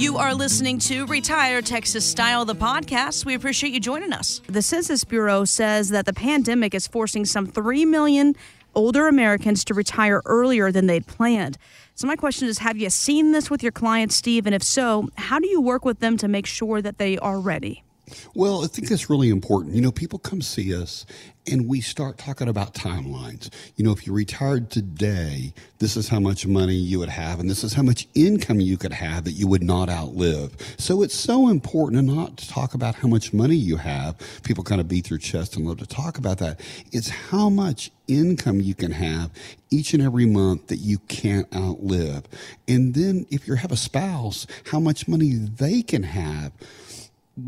You are listening to Retire Texas Style, the podcast. We appreciate you joining us. The Census Bureau says that the pandemic is forcing some 3 million older Americans to retire earlier than they'd planned. So, my question is Have you seen this with your clients, Steve? And if so, how do you work with them to make sure that they are ready? Well, I think that's really important. You know, people come see us and we start talking about timelines. You know, if you retired today, this is how much money you would have, and this is how much income you could have that you would not outlive. So it's so important to not to talk about how much money you have. People kind of beat their chest and love to talk about that. It's how much income you can have each and every month that you can't outlive. And then if you have a spouse, how much money they can have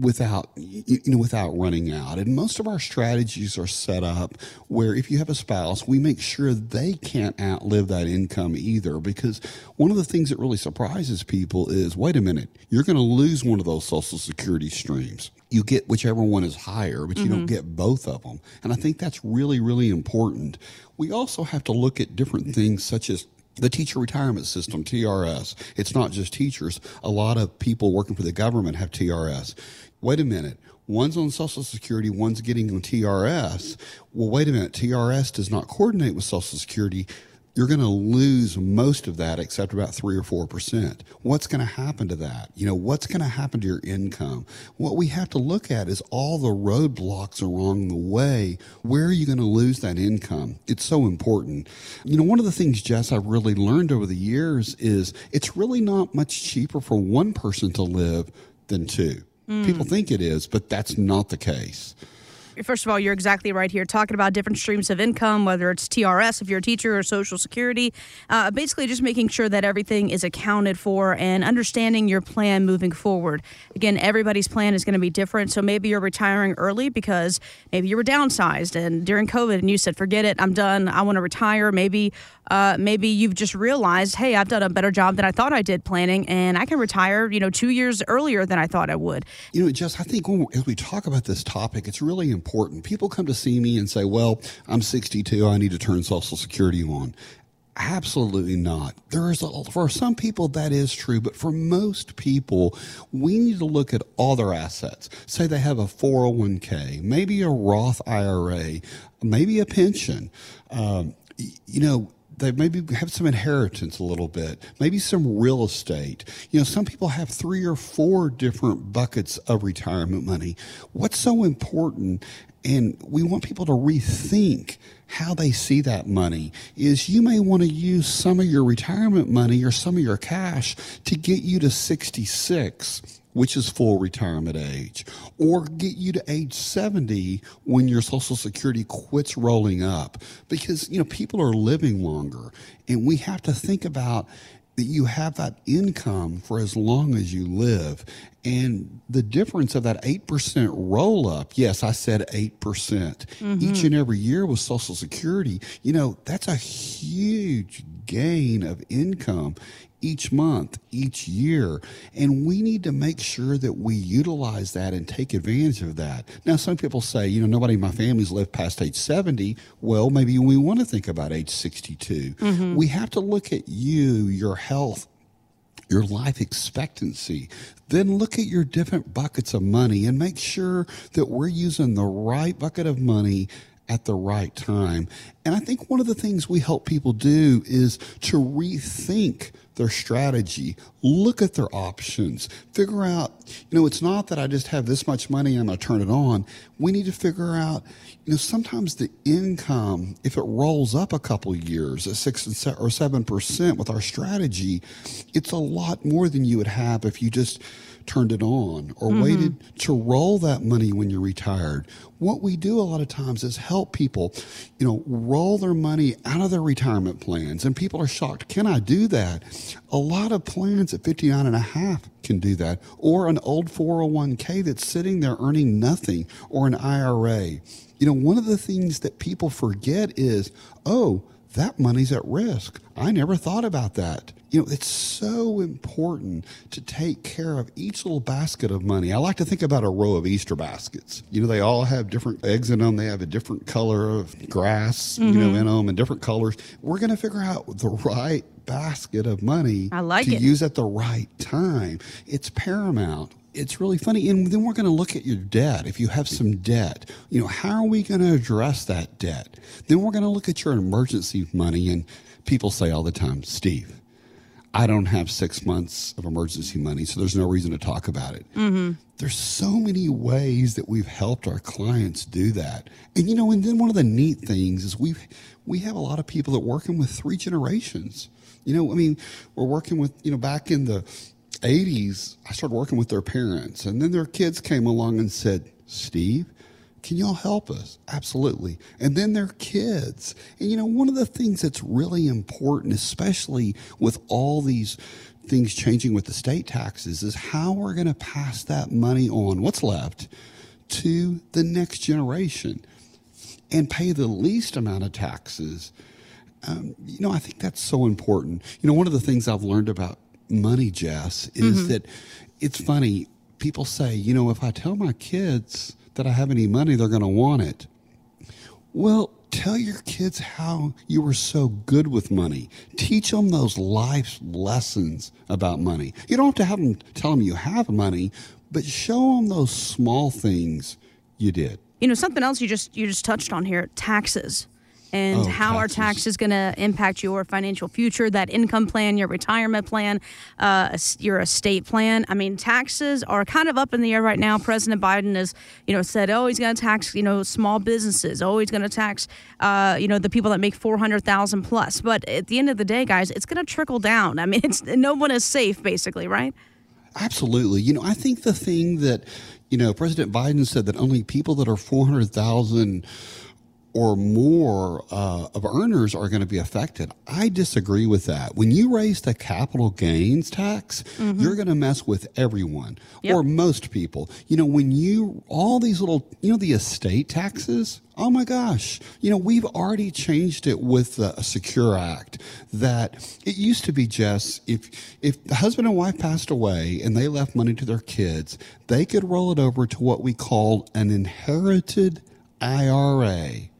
without you know without running out. And most of our strategies are set up where if you have a spouse we make sure they can't outlive that income either because one of the things that really surprises people is wait a minute you're going to lose one of those social security streams. You get whichever one is higher but you mm-hmm. don't get both of them and i think that's really really important. We also have to look at different things such as the teacher retirement system, TRS. It's not just teachers. A lot of people working for the government have TRS. Wait a minute. One's on Social Security, one's getting on TRS. Well, wait a minute. TRS does not coordinate with Social Security you're going to lose most of that except about three or four percent. What's going to happen to that? You know, what's going to happen to your income? What we have to look at is all the roadblocks along the way. Where are you going to lose that income? It's so important. You know, one of the things, Jess, I've really learned over the years is it's really not much cheaper for one person to live than two. Mm. People think it is, but that's not the case first of all, you're exactly right here, talking about different streams of income, whether it's TRS if you're a teacher or Social Security. Uh, basically, just making sure that everything is accounted for and understanding your plan moving forward. Again, everybody's plan is going to be different. So maybe you're retiring early because maybe you were downsized and during COVID and you said, forget it, I'm done, I want to retire. Maybe uh, maybe you've just realized, hey, I've done a better job than I thought I did planning, and I can retire, you know, two years earlier than I thought I would. You know, Jess, I think when, as we talk about this topic, it's really important. People come to see me and say, well, I'm 62, I need to turn Social Security on. Absolutely not. There is a, for some people that is true, but for most people, we need to look at all their assets. Say they have a 401k, maybe a Roth IRA, maybe a pension. Um, you know, they maybe have some inheritance a little bit, maybe some real estate. You know, some people have three or four different buckets of retirement money. What's so important? And we want people to rethink how they see that money is you may want to use some of your retirement money or some of your cash to get you to 66 which is full retirement age, or get you to age 70 when your Social Security quits rolling up. Because, you know, people are living longer, and we have to think about that you have that income for as long as you live. And the difference of that 8% roll up, yes, I said 8% mm hmm each and every year with Social Security, you know, that's a huge gain of income each month, each year. And we need to make sure that we utilize that and take advantage of that. Now, some people say, you know, nobody in my family's lived past age 70. Well, maybe we want to think about age 62. Mm-hmm. We have to look at you, your health, your life expectancy. Then look at your different buckets of money and make sure that we're using the right bucket of money at the right time. And I think one of the things we help people do is to rethink their strategy, look at their options, figure out, you know, it's not that I just have this much money, and I'm going to turn it on. We need to figure out, you know, sometimes the income, if it rolls up a couple years at six and or seven percent with our strategy, it's a lot more than you would have if you just turned it on or mm-hmm. waited to roll that money when you're retired. What we do a lot of times is help people, you know, roll their money out of their retirement plans. And people are shocked. Can I do that? A lot of plans at 59 and a half can do that or an old 401k that's sitting there earning nothing or an IRA. You know, one of the things that people forget is, oh, that money's at risk. I never thought about that. You know, it's so important to take care of each little basket of money. I like to think about a row of Easter baskets. You know, they all have different eggs in them. They have a different color of grass, mm-hmm. you know, in them and different colors. We're going to figure out the right basket of money I like to it. use at the right time. It's paramount it's really funny. And then we're going to look at your debt. If you have some debt, you know, how are we going to address that debt? Then we're going to look at your emergency money. And people say all the time, Steve, I don't have six months of emergency money, so there's no reason to talk about it. Mm-hmm. There's so many ways that we've helped our clients do that. And, you know, and then one of the neat things is we we have a lot of people that working with three generations. You know, I mean, we're working with, you know, back in the 80s, I started working with their parents, and then their kids came along and said, Steve, can y'all help us? Absolutely. And then their kids. And you know, one of the things that's really important, especially with all these things changing with the state taxes, is how we're going to pass that money on, what's left, to the next generation and pay the least amount of taxes. Um, you know, I think that's so important. You know, one of the things I've learned about money, Jess, is mm-hmm. that it's funny. People say, you know, if I tell my kids that I have any money, they're going to want it. Well, tell your kids how you were so good with money. Teach them those life lessons about money. You don't have to have them tell them you have money, but show them those small things you did. You know, something else you just you just touched on here, taxes and oh, how taxes. are taxes going to impact your financial future, that income plan, your retirement plan, uh, your estate plan. I mean, taxes are kind of up in the air right now. President Biden has, you know, said, oh, he's going to tax, you know, small businesses. Oh, he's going to tax, uh, you know, the people that make 400,000 plus. But at the end of the day, guys, it's going to trickle down. I mean, it's no one is safe, basically, right? Absolutely. You know, I think the thing that, you know, President Biden said that only people that are 400,000 or more uh, of earners are going to be affected. I disagree with that. When you raise the capital gains tax, mm-hmm. you're going to mess with everyone yep. or most people. You know, when you, all these little, you know, the estate taxes, oh my gosh, you know, we've already changed it with the Secure Act that it used to be just if, if the husband and wife passed away and they left money to their kids, they could roll it over to what we call an inherited IRA.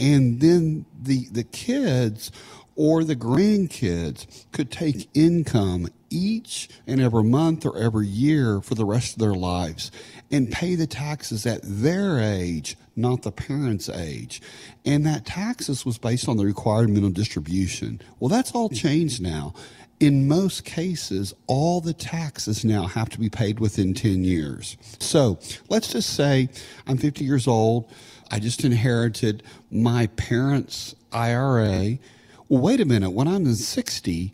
And then the, the kids or the grandkids could take income each and every month or every year for the rest of their lives and pay the taxes at their age, not the parents' age. And that taxes was based on the required minimum distribution. Well, that's all changed now. In most cases, all the taxes now have to be paid within 10 years. So let's just say I'm 50 years old. I just inherited my parents' IRA. Well, wait a minute. When I'm in 60,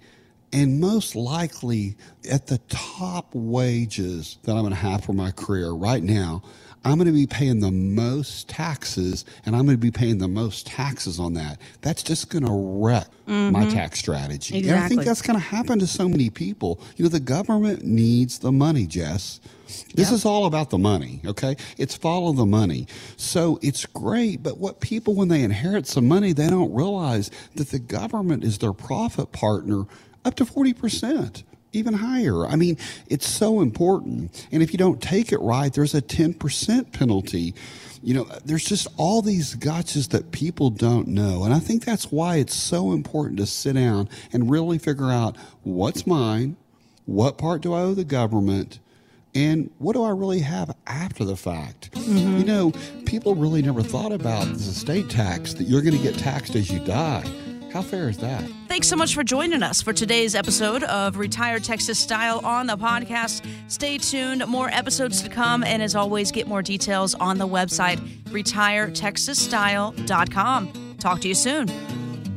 and most likely at the top wages that I'm going to have for my career right now, I'm going to be paying the most taxes and I'm going to be paying the most taxes on that. That's just going to wreck mm-hmm. my tax strategy. Exactly. And I think that's going to happen to so many people. You know, the government needs the money, Jess. This yep. is all about the money, okay? It's follow the money. So it's great, but what people, when they inherit some money, they don't realize that the government is their profit partner up to 40% even higher. I mean, it's so important. And if you don't take it right, there's a 10% penalty. You know, there's just all these gotchas that people don't know. And I think that's why it's so important to sit down and really figure out what's mine, what part do I owe the government, and what do I really have after the fact? Mm-hmm. You know, people really never thought about the estate tax that you're going to get taxed as you die. How fair is that? Thanks so much for joining us for today's episode of Retired Texas Style on the podcast. Stay tuned, more episodes to come, and as always, get more details on the website retiretexasstyle.com. Talk to you soon.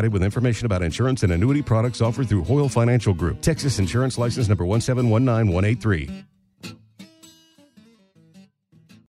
provided with information about insurance and annuity products offered through Hoyle Financial Group, Texas Insurance License number 1719183.